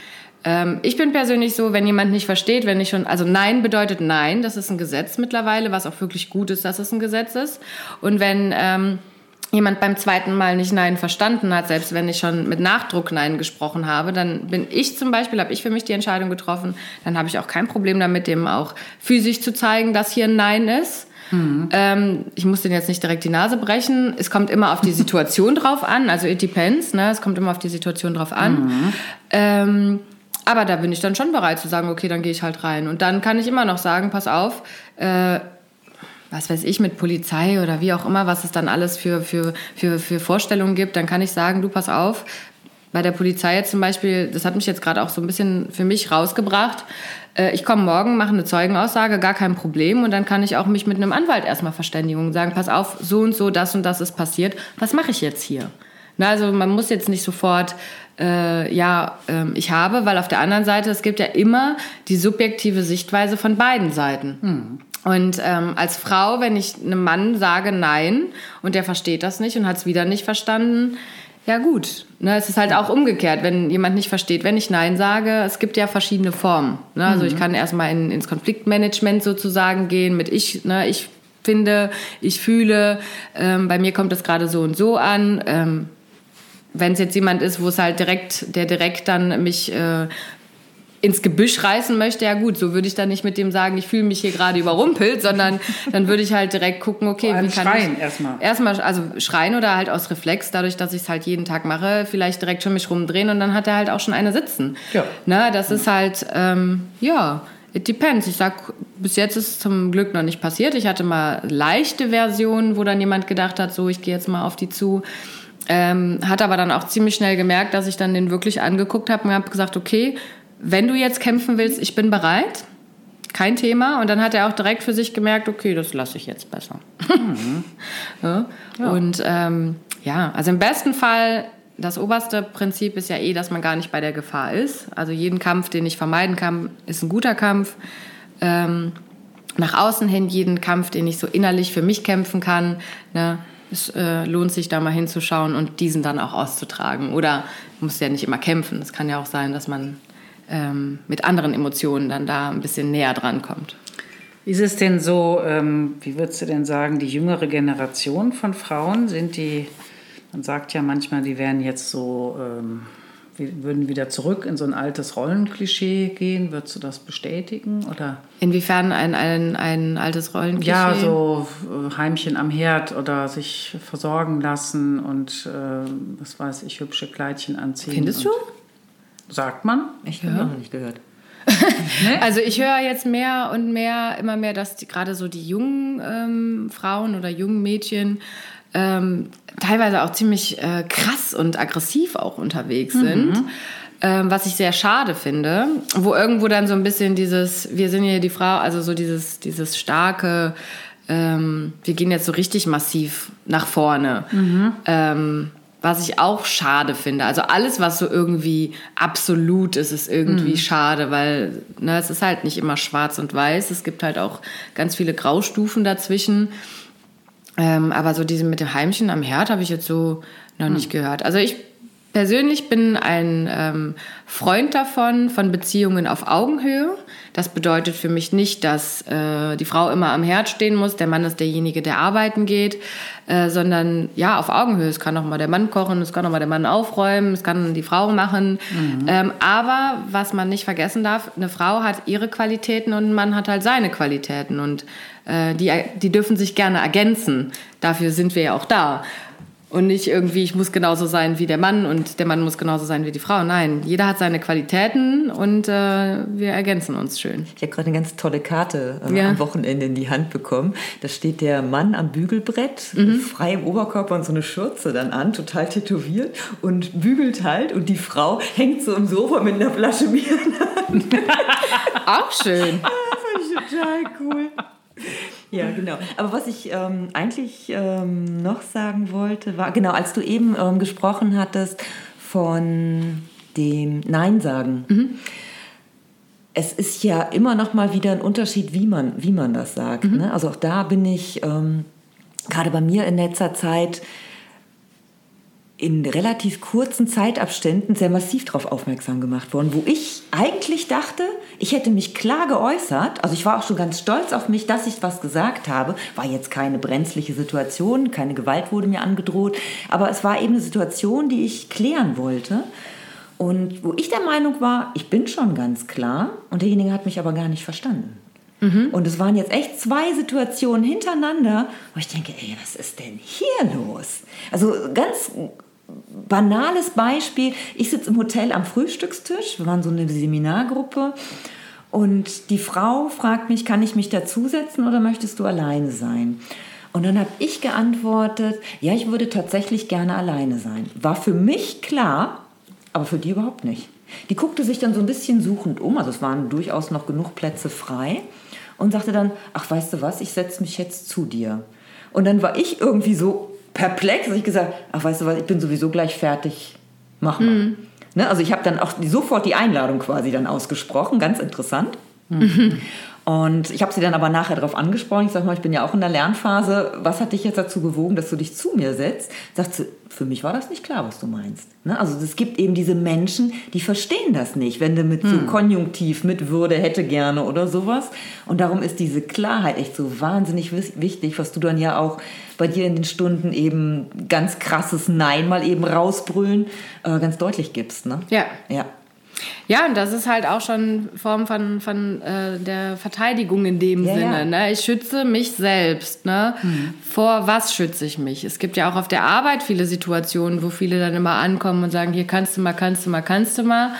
Ähm, ich bin persönlich so, wenn jemand nicht versteht, wenn ich schon, also Nein bedeutet Nein, das ist ein Gesetz mittlerweile, was auch wirklich gut ist, dass es ein Gesetz ist. Und wenn ähm, jemand beim zweiten Mal nicht Nein verstanden hat, selbst wenn ich schon mit Nachdruck Nein gesprochen habe, dann bin ich zum Beispiel, habe ich für mich die Entscheidung getroffen, dann habe ich auch kein Problem damit, dem auch physisch zu zeigen, dass hier ein Nein ist. Mhm. Ähm, ich muss den jetzt nicht direkt die Nase brechen. Es kommt immer auf die Situation (laughs) drauf an. Also it depends. Ne? Es kommt immer auf die Situation drauf an. Mhm. Ähm, aber da bin ich dann schon bereit zu sagen, okay, dann gehe ich halt rein. Und dann kann ich immer noch sagen, pass auf, äh, was weiß ich, mit Polizei oder wie auch immer, was es dann alles für, für, für, für Vorstellungen gibt, dann kann ich sagen, du pass auf, bei der Polizei jetzt zum Beispiel, das hat mich jetzt gerade auch so ein bisschen für mich rausgebracht, äh, ich komme morgen, mache eine Zeugenaussage, gar kein Problem. Und dann kann ich auch mich mit einem Anwalt erstmal verständigen und sagen, pass auf, so und so, das und das ist passiert. Was mache ich jetzt hier? Na, also man muss jetzt nicht sofort, äh, ja, äh, ich habe, weil auf der anderen Seite, es gibt ja immer die subjektive Sichtweise von beiden Seiten. Hm. Und ähm, als Frau, wenn ich einem Mann sage Nein und der versteht das nicht und hat es wieder nicht verstanden, ja gut, ne, es ist halt auch umgekehrt, wenn jemand nicht versteht, wenn ich Nein sage, es gibt ja verschiedene Formen. Ne? Also mhm. ich kann erstmal in, ins Konfliktmanagement sozusagen gehen mit ich, ne, ich finde, ich fühle, ähm, bei mir kommt das gerade so und so an. Ähm, wenn es jetzt jemand ist, wo es halt direkt, der direkt dann mich äh, ins Gebüsch reißen möchte, ja gut, so würde ich dann nicht mit dem sagen, ich fühle mich hier gerade überrumpelt, sondern (laughs) dann würde ich halt direkt gucken, okay, wie kann schreien ich erstmal. Erstmal also schreien oder halt aus Reflex, dadurch, dass ich es halt jeden Tag mache, vielleicht direkt schon mich rumdrehen und dann hat er halt auch schon eine sitzen. Ja. Ne, das ist halt ähm, ja, It depends. Ich sag, bis jetzt ist es zum Glück noch nicht passiert. Ich hatte mal leichte Versionen, wo dann jemand gedacht hat, so, ich gehe jetzt mal auf die zu. Ähm, hat aber dann auch ziemlich schnell gemerkt, dass ich dann den wirklich angeguckt habe und habe gesagt, okay, wenn du jetzt kämpfen willst, ich bin bereit. Kein Thema. Und dann hat er auch direkt für sich gemerkt, okay, das lasse ich jetzt besser. Mhm. (laughs) ja. Ja. Und ähm, ja, also im besten Fall, das oberste Prinzip ist ja eh, dass man gar nicht bei der Gefahr ist. Also jeden Kampf, den ich vermeiden kann, ist ein guter Kampf. Ähm, nach außen hin jeden Kampf, den ich so innerlich für mich kämpfen kann. Ne? Es äh, lohnt sich da mal hinzuschauen und diesen dann auch auszutragen. Oder muss ja nicht immer kämpfen. Es kann ja auch sein, dass man ähm, mit anderen Emotionen dann da ein bisschen näher dran kommt. Ist es denn so, ähm, wie würdest du denn sagen, die jüngere Generation von Frauen sind die, man sagt ja manchmal, die werden jetzt so ähm, wir würden wieder zurück in so ein altes Rollenklischee gehen. Würdest du das bestätigen? Oder? Inwiefern ein, ein, ein altes Rollenklischee? Ja, so äh, Heimchen am Herd oder sich versorgen lassen und äh, was weiß ich, hübsche Kleidchen anziehen. Findest du? Sagt man. Ich habe noch nicht gehört. (laughs) Also ich höre jetzt mehr und mehr, immer mehr, dass die, gerade so die jungen ähm, Frauen oder jungen Mädchen ähm, teilweise auch ziemlich äh, krass und aggressiv auch unterwegs sind. Ähm, was ich sehr schade finde, wo irgendwo dann so ein bisschen dieses, wir sind hier die Frau, also so dieses, dieses starke, ähm, wir gehen jetzt so richtig massiv nach vorne. Ähm, was ich auch schade finde. Also alles, was so irgendwie absolut ist, ist irgendwie schade, weil ne, es ist halt nicht immer schwarz und weiß. Es gibt halt auch ganz viele Graustufen dazwischen. Ähm, aber so diese mit dem Heimchen am Herd habe ich jetzt so noch nicht gehört. Also ich persönlich bin ein ähm, Freund davon, von Beziehungen auf Augenhöhe. Das bedeutet für mich nicht, dass äh, die Frau immer am Herd stehen muss, der Mann ist derjenige, der arbeiten geht, äh, sondern ja, auf Augenhöhe. Es kann auch mal der Mann kochen, es kann auch mal der Mann aufräumen, es kann die Frau machen. Ähm, aber was man nicht vergessen darf, eine Frau hat ihre Qualitäten und ein Mann hat halt seine Qualitäten und äh, die, die dürfen sich gerne ergänzen. Dafür sind wir ja auch da. Und nicht irgendwie, ich muss genauso sein wie der Mann und der Mann muss genauso sein wie die Frau. Nein, jeder hat seine Qualitäten und äh, wir ergänzen uns schön. Ich habe gerade eine ganz tolle Karte äh, Ja. am Wochenende in die Hand bekommen. Da steht der Mann am Bügelbrett, frei im Oberkörper und so eine Schürze dann an, total tätowiert und bügelt halt. Und die Frau hängt so im Sofa mit einer Flasche Bier. (laughs) Auch schön. Das fand ich total cool. Ja, genau. Aber was ich ähm, eigentlich ähm, noch sagen wollte, war, genau, als du eben ähm, gesprochen hattest von dem Nein sagen. Es ist ja immer noch mal wieder ein Unterschied, wie man, wie man das sagt. Ne? Also auch da bin ich ähm, gerade bei mir in letzter Zeit in relativ kurzen Zeitabständen sehr massiv darauf aufmerksam gemacht worden, wo ich eigentlich dachte, ich hätte mich klar geäußert. Also ich war auch schon ganz stolz auf mich, dass ich was gesagt habe. War jetzt keine brenzliche Situation, keine Gewalt wurde mir angedroht, aber es war eben eine Situation, die ich klären wollte. Und wo ich der Meinung war, ich bin schon ganz klar und derjenige hat mich aber gar nicht verstanden. Und es waren jetzt echt zwei Situationen hintereinander, wo ich denke, ey, was ist denn hier los? Also ganz banales Beispiel. Ich sitze im Hotel am Frühstückstisch. Wir waren so eine Seminargruppe. Und die Frau fragt mich, kann ich mich dazusetzen oder möchtest du alleine sein? Und dann habe ich geantwortet, ja, ich würde tatsächlich gerne alleine sein. War für mich klar, aber für die überhaupt nicht. Die guckte sich dann so ein bisschen suchend um, also es waren durchaus noch genug Plätze frei und sagte dann, ach weißt du was, ich setze mich jetzt zu dir. Und dann war ich irgendwie so perplex, dass ich gesagt, ach weißt du was, ich bin sowieso gleich fertig, mach mal. Ne, also ich habe dann auch sofort die Einladung quasi dann ausgesprochen, ganz interessant. Und ich habe sie dann aber nachher darauf angesprochen. Ich sag mal, ich bin ja auch in der Lernphase. Was hat dich jetzt dazu bewogen, dass du dich zu mir setzt? Sagt sie, für mich war das nicht klar, was du meinst. Ne? Also es gibt eben diese Menschen, die verstehen das nicht, wenn du mit so Konjunktiv, mit Würde, hätte gerne oder sowas. Und darum ist diese Klarheit echt so wahnsinnig wichtig, was du dann ja auch bei dir in den Stunden eben ganz krasses Nein mal eben rausbrüllen, äh, ganz deutlich gibst. Ne? Ja. Ja. Ja, und das ist halt auch schon Form von, von äh, der Verteidigung in dem Ja, Sinne. ja. Ne? Ich schütze mich selbst. Ne? Vor was schütze ich mich? Es gibt ja auch auf der Arbeit viele Situationen, wo viele dann immer ankommen und sagen, hier kannst du mal, kannst du mal, kannst du mal.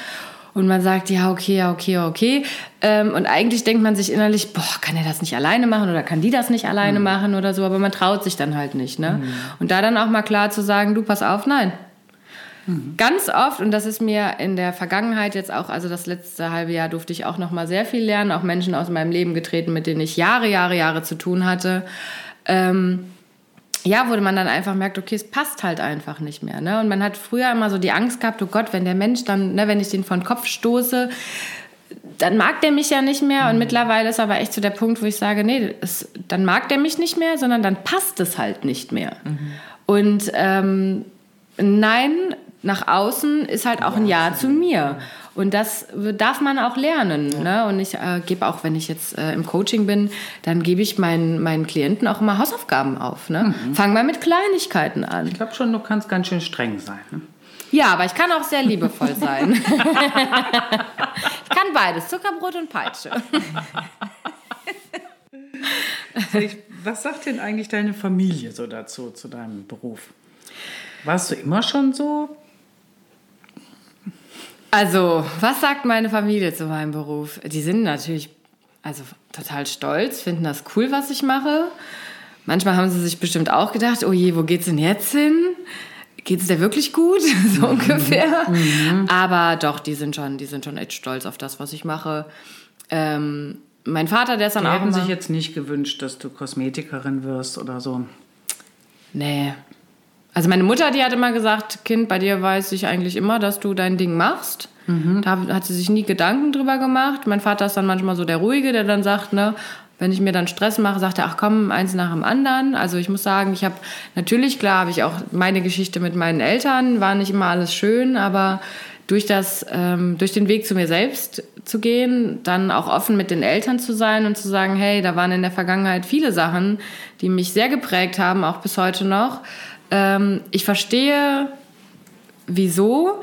Und man sagt, ja, okay, ja, okay, ja, okay. Ähm, und eigentlich denkt man sich innerlich, boah, kann er das nicht alleine machen oder kann die das nicht alleine machen oder so, aber man traut sich dann halt nicht. Ne? Und da dann auch mal klar zu sagen, du, pass auf, nein, Ganz oft, und das ist mir in der Vergangenheit jetzt auch, also das letzte halbe Jahr durfte ich auch noch mal sehr viel lernen, auch Menschen aus meinem Leben getreten, mit denen ich Jahre, Jahre, Jahre zu tun hatte. Ähm, ja, wo man dann einfach merkt, okay, es passt halt einfach nicht mehr. Ne? Und man hat früher immer so die Angst gehabt, oh Gott, wenn der Mensch dann, ne, wenn ich den von Kopf stoße, dann mag der mich ja nicht mehr. Und mittlerweile ist aber echt so der Punkt, wo ich sage, nee, es, dann mag der mich nicht mehr, sondern dann passt es halt nicht mehr. Und ähm, Nein nach außen ist halt auch ein Ja zu mir. Und das darf man auch lernen. Ne? Und ich äh, gebe auch, wenn ich jetzt äh, im Coaching bin, dann gebe ich meinen, meinen Klienten auch immer Hausaufgaben auf. Ne? Fang mal mit Kleinigkeiten an. Ich glaube schon, du kannst ganz schön streng sein. Ne? Ja, aber ich kann auch sehr liebevoll sein. (laughs) ich kann beides, Zuckerbrot und Peitsche. (laughs) Was sagt denn eigentlich deine Familie so dazu, zu deinem Beruf? Warst du immer schon so? Also, was sagt meine Familie zu meinem Beruf? Die sind natürlich also total stolz, finden das cool, was ich mache. Manchmal haben sie sich bestimmt auch gedacht, oh je, wo geht's denn jetzt hin? Geht es dir wirklich gut? (laughs) so mhm. ungefähr. Mhm. Aber doch, die sind schon, die sind schon echt stolz auf das, was ich mache. Ähm, mein Vater, der ist dann die auch. Die hätten sich jetzt nicht gewünscht, dass du Kosmetikerin wirst oder so. Nee. Also meine Mutter, die hat immer gesagt, Kind, bei dir weiß ich eigentlich immer, dass du dein Ding machst. Mhm. Da hat sie sich nie Gedanken drüber gemacht. Mein Vater ist dann manchmal so der Ruhige, der dann sagt, ne, wenn ich mir dann Stress mache, sagt er, ach komm, eins nach dem anderen. Also ich muss sagen, ich habe natürlich, klar, habe ich auch meine Geschichte mit meinen Eltern, war nicht immer alles schön, aber durch, das, ähm, durch den Weg zu mir selbst zu gehen, dann auch offen mit den Eltern zu sein und zu sagen, hey, da waren in der Vergangenheit viele Sachen, die mich sehr geprägt haben, auch bis heute noch. Ähm, ich verstehe, wieso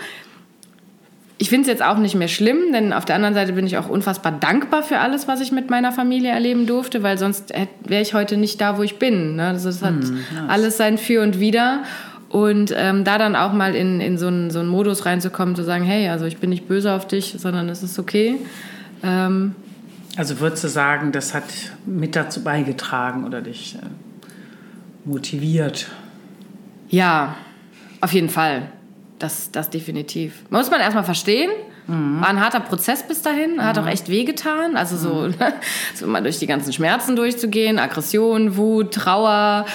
ich finde es jetzt auch nicht mehr schlimm, denn auf der anderen Seite bin ich auch unfassbar dankbar für alles, was ich mit meiner Familie erleben durfte, weil sonst wäre ich heute nicht da, wo ich bin. Ne? Also es hat hm, alles sein Für und Wider. Und ähm, da dann auch mal in, in so, einen, so einen Modus reinzukommen, zu sagen, hey, also ich bin nicht böse auf dich, sondern es ist okay. Ähm, also würdest du sagen, das hat mit dazu beigetragen oder dich äh, motiviert? Ja, auf jeden Fall. Das, das definitiv. Muss man erstmal verstehen. Mhm. War ein harter Prozess bis dahin, hat mhm. auch echt wehgetan. Also so, mhm. so mal durch die ganzen Schmerzen durchzugehen, Aggression, Wut, Trauer,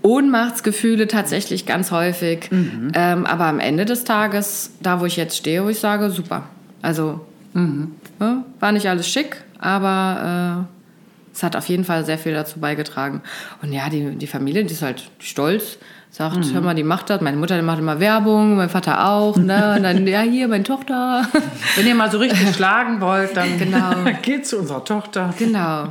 Ohnmachtsgefühle tatsächlich ganz häufig. Mhm. Ähm, aber am Ende des Tages, da wo ich jetzt stehe, wo ich sage, super. Also mhm. ja, war nicht alles schick, aber äh, es hat auf jeden Fall sehr viel dazu beigetragen. Und ja, die, die Familie, die ist halt stolz sagt, mhm. hör mal, die macht das. Meine Mutter die macht immer Werbung, mein Vater auch. Ne? Und dann, (laughs) ja, hier, meine Tochter. (laughs) Wenn ihr mal so richtig schlagen wollt, dann (laughs) genau. geht zu unserer Tochter. Genau.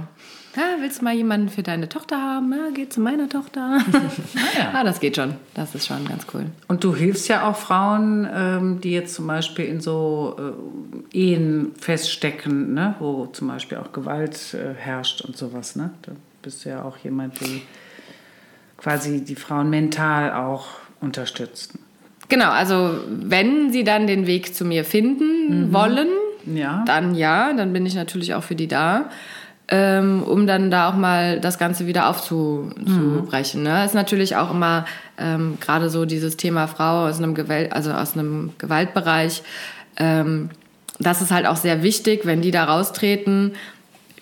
Ja, willst du mal jemanden für deine Tochter haben? Ja, geh zu meiner Tochter. ah, ja. ah, das geht schon. Das ist schon ganz cool. Und du hilfst ja auch Frauen, ähm, die jetzt zum Beispiel in so äh, Ehen feststecken, ne? wo zum Beispiel auch Gewalt äh, herrscht und sowas. Ne? Da bist du ja auch jemand, die quasi die Frauen mental auch unterstützen. Genau, also wenn sie dann den Weg zu mir finden mhm. wollen, ja. dann ja, dann bin ich natürlich auch für die da. Ähm, um dann da auch mal das Ganze wieder aufzubrechen. Mhm. Ne? Ist natürlich auch immer ähm, gerade so dieses Thema Frau aus einem, Gewalt, also aus einem Gewaltbereich. Ähm, das ist halt auch sehr wichtig, wenn die da raustreten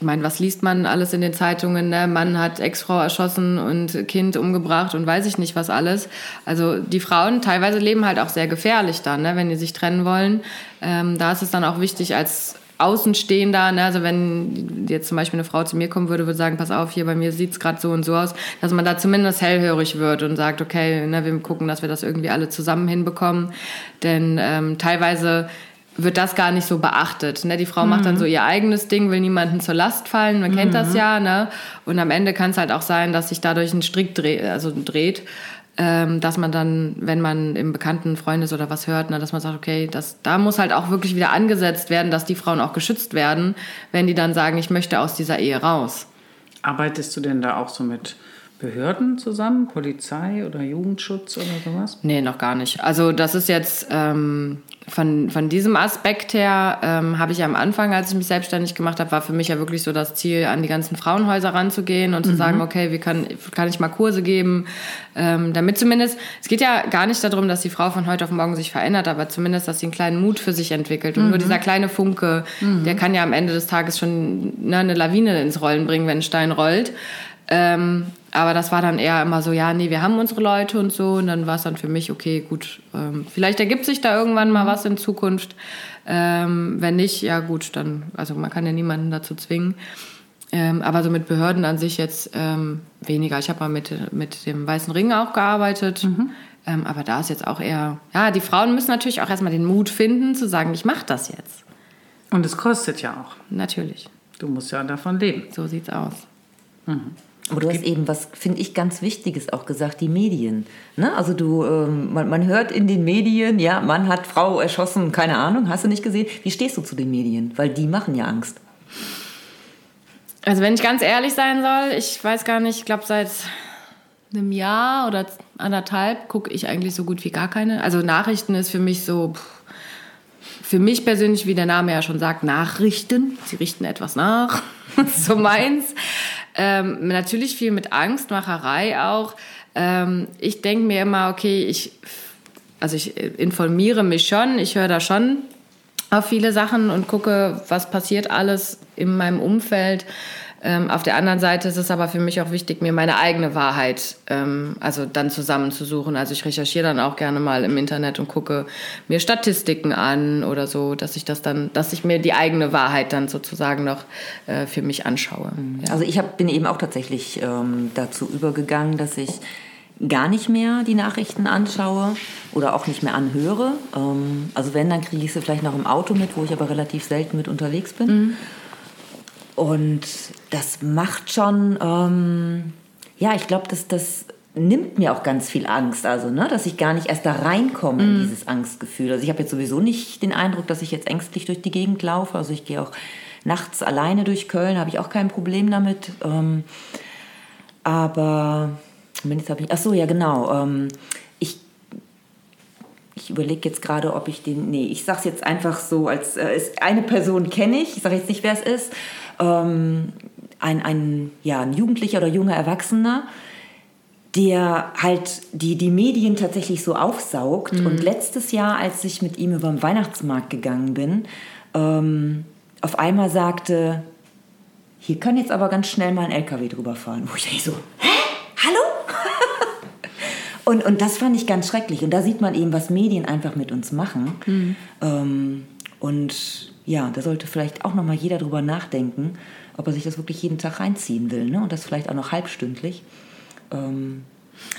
ich meine, was liest man alles in den Zeitungen? Ne? Mann hat Ex-Frau erschossen und Kind umgebracht und weiß ich nicht was alles. Also die Frauen teilweise leben halt auch sehr gefährlich dann, ne? wenn die sich trennen wollen. Ähm, da ist es dann auch wichtig als Außenstehender, ne? also wenn jetzt zum Beispiel eine Frau zu mir kommen würde, würde sagen, pass auf, hier bei mir sieht es gerade so und so aus, dass man da zumindest hellhörig wird und sagt, okay, ne, wir gucken, dass wir das irgendwie alle zusammen hinbekommen. Denn ähm, teilweise wird das gar nicht so beachtet. Ne? Die Frau mhm. macht dann so ihr eigenes Ding, will niemanden zur Last fallen, man mhm. kennt das mhm. ja. Ne? Und am Ende kann es halt auch sein, dass sich dadurch ein Strick dreht, also dreht, ähm, dass man dann, wenn man im bekannten Freundes oder was hört, ne, dass man sagt, okay, das, da muss halt auch wirklich wieder angesetzt werden, dass die Frauen auch geschützt werden, wenn die dann sagen, ich möchte aus dieser Ehe raus. Arbeitest du denn da auch so mit Behörden zusammen, Polizei oder Jugendschutz oder sowas? Nee, noch gar nicht. Also das ist jetzt ähm, von, von diesem Aspekt her, ähm, habe ich am Anfang, als ich mich selbstständig gemacht habe, war für mich ja wirklich so das Ziel, an die ganzen Frauenhäuser ranzugehen und mhm. zu sagen, okay, wie kann, kann ich mal Kurse geben, ähm, damit zumindest, es geht ja gar nicht darum, dass die Frau von heute auf morgen sich verändert, aber zumindest, dass sie einen kleinen Mut für sich entwickelt. Und mhm. nur dieser kleine Funke, mhm. der kann ja am Ende des Tages schon ne, eine Lawine ins Rollen bringen, wenn ein Stein rollt. Ähm, aber das war dann eher immer so, ja, nee, wir haben unsere Leute und so. Und dann war es dann für mich, okay, gut, ähm, vielleicht ergibt sich da irgendwann mal was in Zukunft. Ähm, wenn nicht, ja gut, dann, also man kann ja niemanden dazu zwingen. Ähm, aber so mit Behörden an sich jetzt ähm, weniger. Ich habe mal mit, mit dem Weißen Ring auch gearbeitet. Mhm. Ähm, aber da ist jetzt auch eher, ja, die Frauen müssen natürlich auch erstmal den Mut finden, zu sagen, ich mache das jetzt. Und es kostet ja auch. Natürlich. Du musst ja davon leben. So sieht's aus. Mhm. Aber du hast eben was, finde ich, ganz Wichtiges auch gesagt, die Medien. Ne? Also du, ähm, man, man hört in den Medien, ja, Mann hat Frau erschossen, keine Ahnung, hast du nicht gesehen? Wie stehst du zu den Medien? Weil die machen ja Angst. Also wenn ich ganz ehrlich sein soll, ich weiß gar nicht, ich glaube seit einem Jahr oder anderthalb gucke ich eigentlich so gut wie gar keine. Also Nachrichten ist für mich so, für mich persönlich, wie der Name ja schon sagt, Nachrichten. Sie richten etwas nach. (laughs) so meins. Ähm, natürlich viel mit Angstmacherei auch. Ähm, ich denke mir immer, okay, ich, also ich informiere mich schon, ich höre da schon auf viele Sachen und gucke, was passiert alles in meinem Umfeld. Ähm, auf der anderen Seite ist es aber für mich auch wichtig, mir meine eigene Wahrheit ähm, also dann zusammenzusuchen. Also ich recherchiere dann auch gerne mal im Internet und gucke mir Statistiken an oder so, dass ich das dann, dass ich mir die eigene Wahrheit dann sozusagen noch äh, für mich anschaue. Ja. Also ich hab, bin eben auch tatsächlich ähm, dazu übergegangen, dass ich gar nicht mehr die Nachrichten anschaue oder auch nicht mehr anhöre. Ähm, also wenn, dann kriege ich sie vielleicht noch im Auto mit, wo ich aber relativ selten mit unterwegs bin. Mhm. Und das macht schon, ähm, ja, ich glaube, das, das nimmt mir auch ganz viel Angst, also ne, dass ich gar nicht erst da reinkomme in mhm. dieses Angstgefühl. Also ich habe jetzt sowieso nicht den Eindruck, dass ich jetzt ängstlich durch die Gegend laufe. Also ich gehe auch nachts alleine durch Köln, habe ich auch kein Problem damit. Ähm, aber zumindest habe ich, ach so, ja genau. Ähm, ich ich überlege jetzt gerade, ob ich den, nee, ich sage es jetzt einfach so, als äh, eine Person kenne ich, ich sage jetzt nicht, wer es ist, ähm, ein, ein, ja, ein Jugendlicher oder junger Erwachsener, der halt die, die Medien tatsächlich so aufsaugt. Mhm. Und letztes Jahr, als ich mit ihm über den Weihnachtsmarkt gegangen bin, ähm, auf einmal sagte, hier kann jetzt aber ganz schnell mal ein LKW drüber fahren. Wo ich denke so, hä? Hallo? (laughs) und, und das fand ich ganz schrecklich. Und da sieht man eben, was Medien einfach mit uns machen. Mhm. Ähm, und ja, da sollte vielleicht auch noch mal jeder drüber nachdenken, ob er sich das wirklich jeden Tag reinziehen will. Ne? Und das vielleicht auch noch halbstündlich. Ähm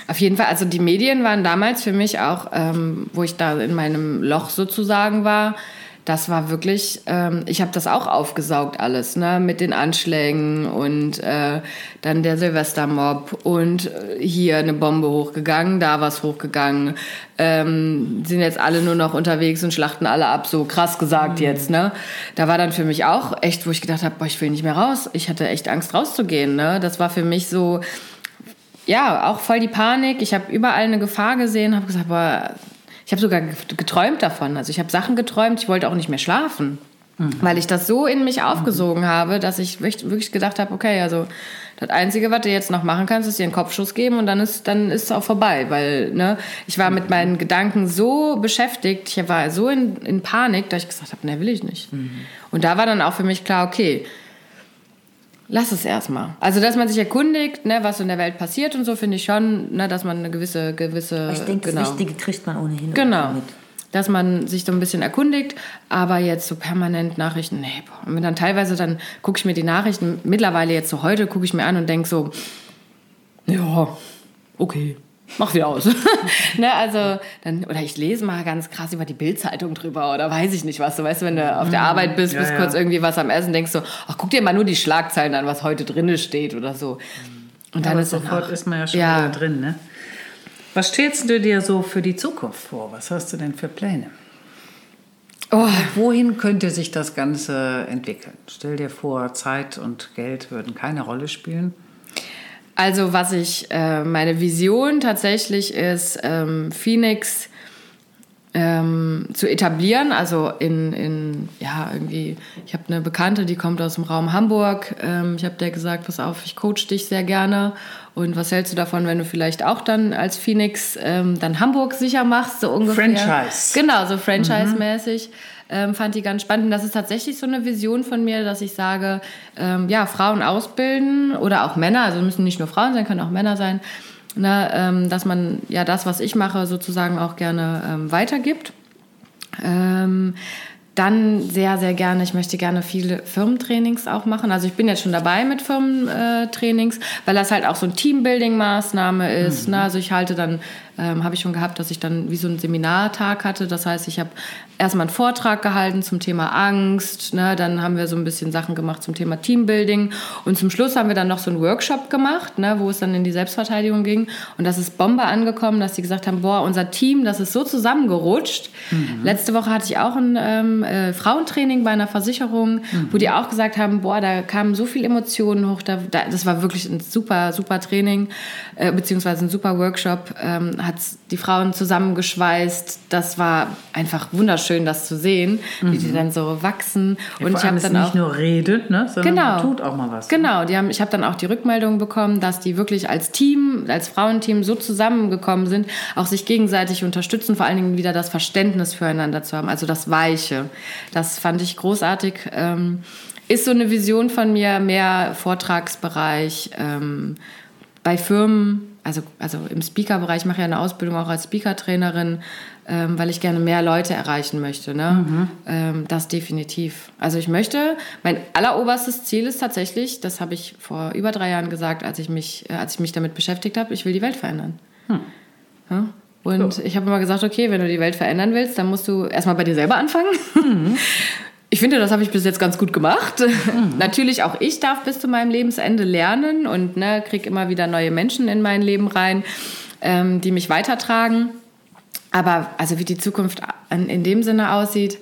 auf jeden Fall, also die Medien waren damals für mich auch, ähm, wo ich da in meinem Loch sozusagen war, das war wirklich, ähm, ich habe das auch aufgesaugt alles, ne, mit den Anschlägen und äh, dann der Silvestermob und äh, hier eine Bombe hochgegangen, da was hochgegangen, ähm, sind jetzt alle nur noch unterwegs und schlachten alle ab, so krass gesagt mhm. jetzt, ne. Da war dann für mich auch echt, wo ich gedacht habe, boah, ich will nicht mehr raus. Ich hatte echt Angst rauszugehen, ne. Das war für mich so, ja, auch voll die Panik. Ich habe überall eine Gefahr gesehen, habe gesagt, boah, ich habe sogar geträumt davon. Also ich habe Sachen geträumt, ich wollte auch nicht mehr schlafen. Mhm. Weil ich das so in mich aufgesogen mhm. habe, dass ich wirklich gedacht habe, okay, also das Einzige, was du jetzt noch machen kannst, ist dir einen Kopfschuss geben und dann ist dann ist es auch vorbei. Weil ne, ich war mit meinen Gedanken so beschäftigt, ich war so in, in Panik, dass ich gesagt habe, ne, will ich nicht. Mhm. Und da war dann auch für mich klar, okay, lass es erstmal. Also, dass man sich erkundigt, ne, was in der Welt passiert und so, finde ich schon, ne, dass man eine gewisse, gewisse. Ich denke, genau, das Wichtige kriegt man ohnehin. Genau. Mit. Dass man sich so ein bisschen erkundigt, aber jetzt so permanent Nachrichten, nee, boah. Und dann teilweise dann gucke ich mir die Nachrichten, mittlerweile jetzt so heute, gucke ich mir an und denke so, ja, okay mach wieder aus. (laughs) ne, also dann, oder ich lese mal ganz krass über die Bildzeitung drüber oder weiß ich nicht was. Du weißt, wenn du auf der mhm. Arbeit bist, ja, bist ja. kurz irgendwie was am Essen, denkst du, ach, guck dir mal nur die Schlagzeilen an, was heute drin steht oder so. Und dann Aber ist sofort ist man ja schon ja. wieder drin, ne? Was stellst du dir so für die Zukunft vor? Was hast du denn für Pläne? Oh. Wohin könnte sich das Ganze entwickeln? Stell dir vor, Zeit und Geld würden keine Rolle spielen. Also was ich, äh, meine Vision tatsächlich ist, ähm, Phoenix ähm, zu etablieren. Also in, in, ja, irgendwie, ich habe eine Bekannte, die kommt aus dem Raum Hamburg. Ähm, ich habe der gesagt, pass auf, ich coach dich sehr gerne. Und was hältst du davon, wenn du vielleicht auch dann als Phoenix ähm, dann Hamburg sicher machst, so ungefähr? Franchise. Genau, so franchise-mäßig. Mhm ähm, fand die ganz spannend. Und das ist tatsächlich so eine Vision von mir, dass ich sage, ähm, ja, Frauen ausbilden oder auch Männer, also müssen nicht nur Frauen sein, können auch Männer sein, ne, ähm, dass man ja das, was ich mache, sozusagen auch gerne ähm, weitergibt. Ähm, dann sehr, sehr gerne, ich möchte gerne viele Firmentrainings auch machen. Also ich bin jetzt schon dabei mit Firmentrainings, weil das halt auch so eine Teambuilding-Maßnahme ist. Mhm. Ne? Also ich halte dann ähm, habe ich schon gehabt, dass ich dann wie so einen Seminartag hatte. Das heißt, ich habe erstmal einen Vortrag gehalten zum Thema Angst. Ne? Dann haben wir so ein bisschen Sachen gemacht zum Thema Teambuilding. Und zum Schluss haben wir dann noch so einen Workshop gemacht, ne? wo es dann in die Selbstverteidigung ging. Und das ist Bombe angekommen, dass sie gesagt haben, boah, unser Team, das ist so zusammengerutscht. Mhm. Letzte Woche hatte ich auch ein ähm, äh, Frauentraining bei einer Versicherung, mhm. wo die auch gesagt haben, boah, da kamen so viele Emotionen hoch. Da, da, das war wirklich ein super, super Training, äh, beziehungsweise ein super Workshop. Ähm, hat die Frauen zusammengeschweißt. Das war einfach wunderschön, das zu sehen, mhm. wie die mhm. dann so wachsen. Ja, und ich habe dann auch nicht nur redet, ne, sondern genau, tut auch mal was. Ne? Genau, die haben, ich habe dann auch die Rückmeldung bekommen, dass die wirklich als Team, als Frauenteam so zusammengekommen sind, auch sich gegenseitig unterstützen, vor allen Dingen wieder das Verständnis füreinander zu haben, also das Weiche. Das fand ich großartig. Ähm, ist so eine Vision von mir, mehr Vortragsbereich ähm, bei Firmen also, also im Speaker-Bereich mache ich ja eine Ausbildung auch als Speaker-Trainerin, ähm, weil ich gerne mehr Leute erreichen möchte. Ne? Mhm. Ähm, das definitiv. Also ich möchte, mein alleroberstes Ziel ist tatsächlich, das habe ich vor über drei Jahren gesagt, als ich mich, äh, als ich mich damit beschäftigt habe, ich will die Welt verändern. Hm. Ja? Und so. ich habe immer gesagt, okay, wenn du die Welt verändern willst, dann musst du erstmal bei dir selber anfangen. Mhm. (laughs) Ich finde, das habe ich bis jetzt ganz gut gemacht. Mhm. (laughs) Natürlich auch ich darf bis zu meinem Lebensende lernen und ne, kriege immer wieder neue Menschen in mein Leben rein, ähm, die mich weitertragen. Aber also wie die Zukunft in dem Sinne aussieht,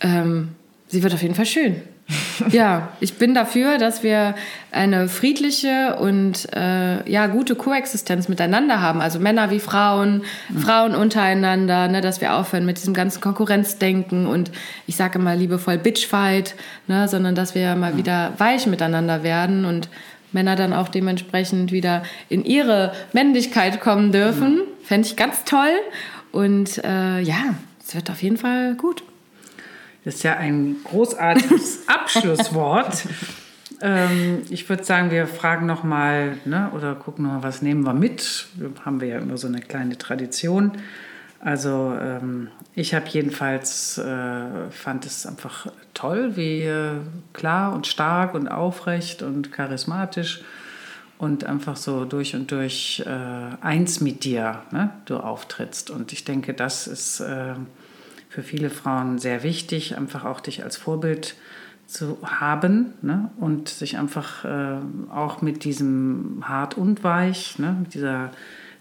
ähm, sie wird auf jeden Fall schön (laughs) ja, ich bin dafür, dass wir eine friedliche und äh, ja gute Koexistenz miteinander haben. Also Männer wie Frauen, mhm. Frauen untereinander, ne, dass wir aufhören mit diesem ganzen Konkurrenzdenken und ich sage mal liebevoll Bitchfight, ne, sondern dass wir mal mhm. wieder weich miteinander werden und Männer dann auch dementsprechend wieder in ihre Männlichkeit kommen dürfen. Mhm. Fände ich ganz toll. Und äh, ja, es wird auf jeden Fall gut. Das ist ja ein großartiges (laughs) Abschlusswort. ähm, ich würde sagen, wir fragen noch mal ne, oder gucken noch mal, was nehmen wir mit. Haben wir ja immer so eine kleine Tradition. Also ähm, ich habe jedenfalls äh, fand es einfach toll, wie äh, klar und stark und aufrecht und charismatisch und einfach so durch und durch äh, eins mit dir ne, du auftrittst. Und ich denke, das ist äh, für viele Frauen sehr wichtig, einfach auch dich als Vorbild zu haben ne? und sich einfach äh, auch mit diesem hart und weich, ne? mit dieser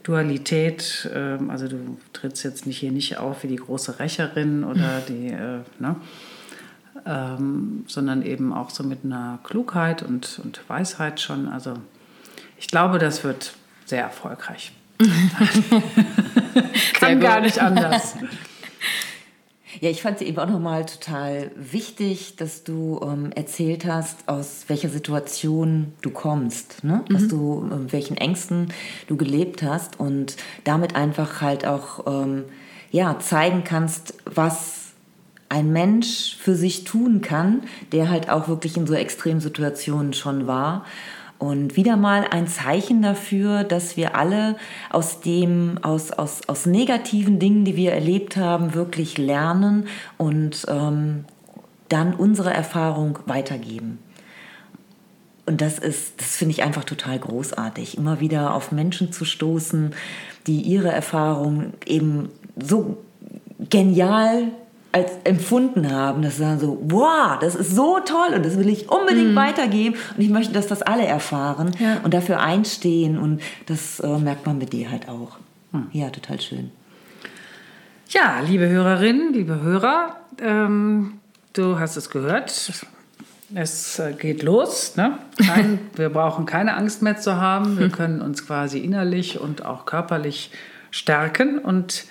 Dualität, äh, also du trittst jetzt nicht hier nicht auf wie die große Rächerin oder die, äh, ne? Ähm, sondern eben auch so mit einer Klugheit und, und Weisheit schon. Also ich glaube, das wird sehr erfolgreich. (laughs) Kann gar nicht anders. (laughs) Ja, ich fand es eben auch nochmal total wichtig, dass du ähm, erzählt hast, aus welcher Situation du kommst, ne? Mhm. dass du, äh, welchen Ängsten du gelebt hast und damit einfach halt auch ähm, ja, zeigen kannst, was ein Mensch für sich tun kann, der halt auch wirklich in so Extremsituationen schon war und wieder mal ein Zeichen dafür, dass wir alle aus dem, aus, aus, aus negativen Dingen, die wir erlebt haben, wirklich lernen und ähm, dann unsere Erfahrung weitergeben. Und das ist, das finde ich einfach total großartig, immer wieder auf Menschen zu stoßen, die ihre Erfahrung eben so genial als empfunden haben, dass sie sagen so, wow, das ist so toll und das will ich unbedingt mhm. weitergeben und ich möchte, dass das alle erfahren ja. und dafür einstehen und das äh, merkt man mit dir halt auch. Mhm. Ja, total schön. Ja, liebe Hörerinnen, liebe Hörer, ähm, du hast es gehört. Es äh, geht los. Ne? Kein, (laughs) wir brauchen keine Angst mehr zu haben. Wir können uns quasi innerlich und auch körperlich stärken und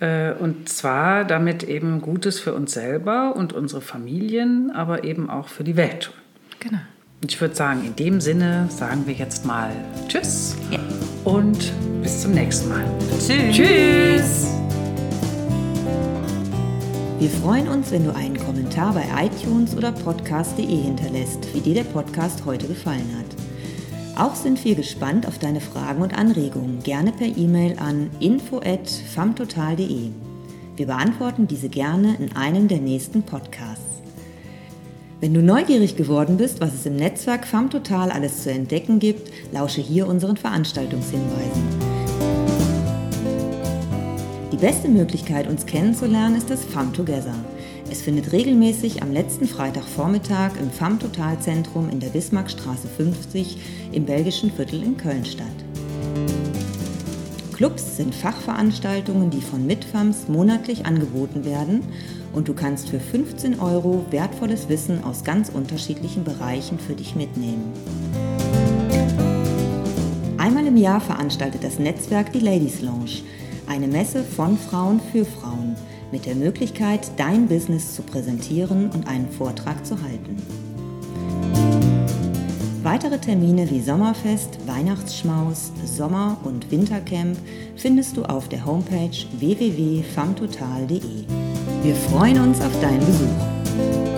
und zwar damit eben Gutes für uns selber und unsere Familien, aber eben auch für die Welt. Genau. Und ich würde sagen, in dem Sinne sagen wir jetzt mal Tschüss ja. und bis zum nächsten Mal. Tschüss. Tschüss. Wir freuen uns, wenn du einen Kommentar bei iTunes oder podcast.de hinterlässt, wie dir der Podcast heute gefallen hat. Auch sind wir gespannt auf deine Fragen und Anregungen, gerne per E-Mail an info@famtotal.de. Wir beantworten diese gerne in einem der nächsten Podcasts. Wenn du neugierig geworden bist, was es im Netzwerk FAM Total alles zu entdecken gibt, lausche hier unseren Veranstaltungshinweisen. Die beste Möglichkeit, uns kennenzulernen, ist das FAM Together. Es findet regelmäßig am letzten Freitagvormittag im FAM Total Zentrum in der Bismarckstraße 50 im belgischen Viertel in Köln statt. Clubs sind Fachveranstaltungen, die von Mitfams monatlich angeboten werden und du kannst für 15 Euro wertvolles Wissen aus ganz unterschiedlichen Bereichen für dich mitnehmen. Einmal im Jahr veranstaltet das Netzwerk die Ladies Lounge, eine Messe von Frauen für Frauen, mit der Möglichkeit, dein Business zu präsentieren und einen Vortrag zu halten. Weitere Termine wie Sommerfest, Weihnachtsschmaus, Sommer- und Wintercamp findest du auf der Homepage www.famtotal.de. Wir freuen uns auf deinen Besuch.